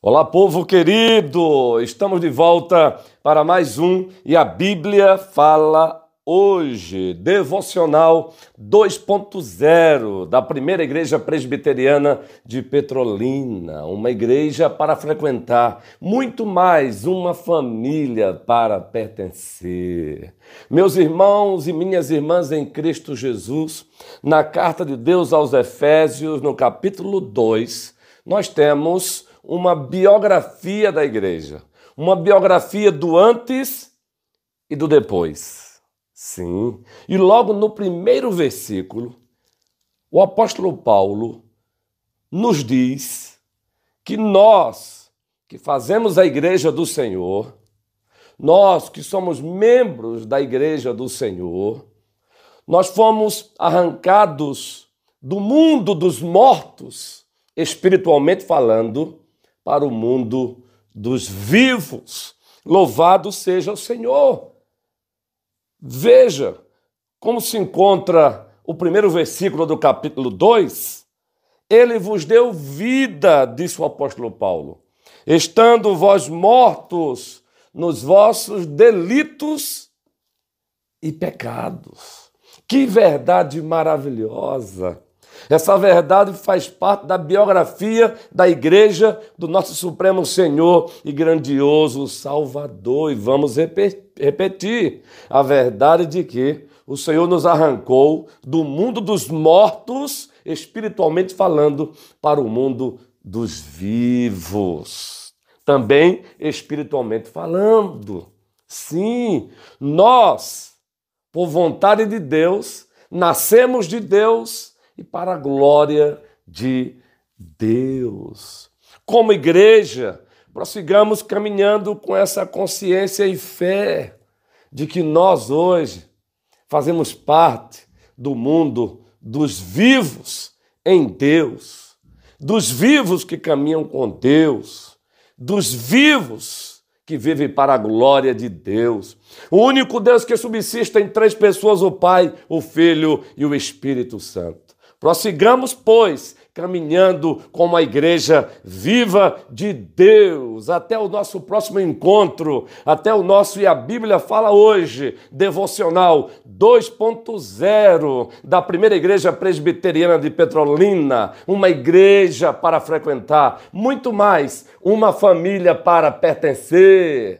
Olá, povo querido! Estamos de volta para mais um e a Bíblia fala hoje, devocional 2.0 da primeira igreja presbiteriana de Petrolina, uma igreja para frequentar, muito mais uma família para pertencer. Meus irmãos e minhas irmãs em Cristo Jesus, na carta de Deus aos Efésios, no capítulo 2, nós temos uma biografia da igreja, uma biografia do antes e do depois. Sim. E logo no primeiro versículo, o apóstolo Paulo nos diz que nós que fazemos a igreja do Senhor, nós que somos membros da igreja do Senhor, nós fomos arrancados do mundo dos mortos, espiritualmente falando, para o mundo dos vivos. Louvado seja o Senhor. Veja como se encontra o primeiro versículo do capítulo 2. Ele vos deu vida, disse o apóstolo Paulo, estando vós mortos nos vossos delitos e pecados. Que verdade maravilhosa! Essa verdade faz parte da biografia da igreja do nosso Supremo Senhor e grandioso Salvador. E vamos repetir a verdade de que o Senhor nos arrancou do mundo dos mortos, espiritualmente falando, para o mundo dos vivos. Também espiritualmente falando. Sim, nós, por vontade de Deus, nascemos de Deus e para a glória de Deus. Como igreja, prossigamos caminhando com essa consciência e fé de que nós hoje fazemos parte do mundo dos vivos em Deus, dos vivos que caminham com Deus, dos vivos que vivem para a glória de Deus. O único Deus que subsiste em três pessoas: o Pai, o Filho e o Espírito Santo. Prossigamos, pois, caminhando como a igreja viva de Deus. Até o nosso próximo encontro, até o nosso E a Bíblia fala hoje, devocional 2.0 da primeira igreja presbiteriana de Petrolina, uma igreja para frequentar, muito mais, uma família para pertencer.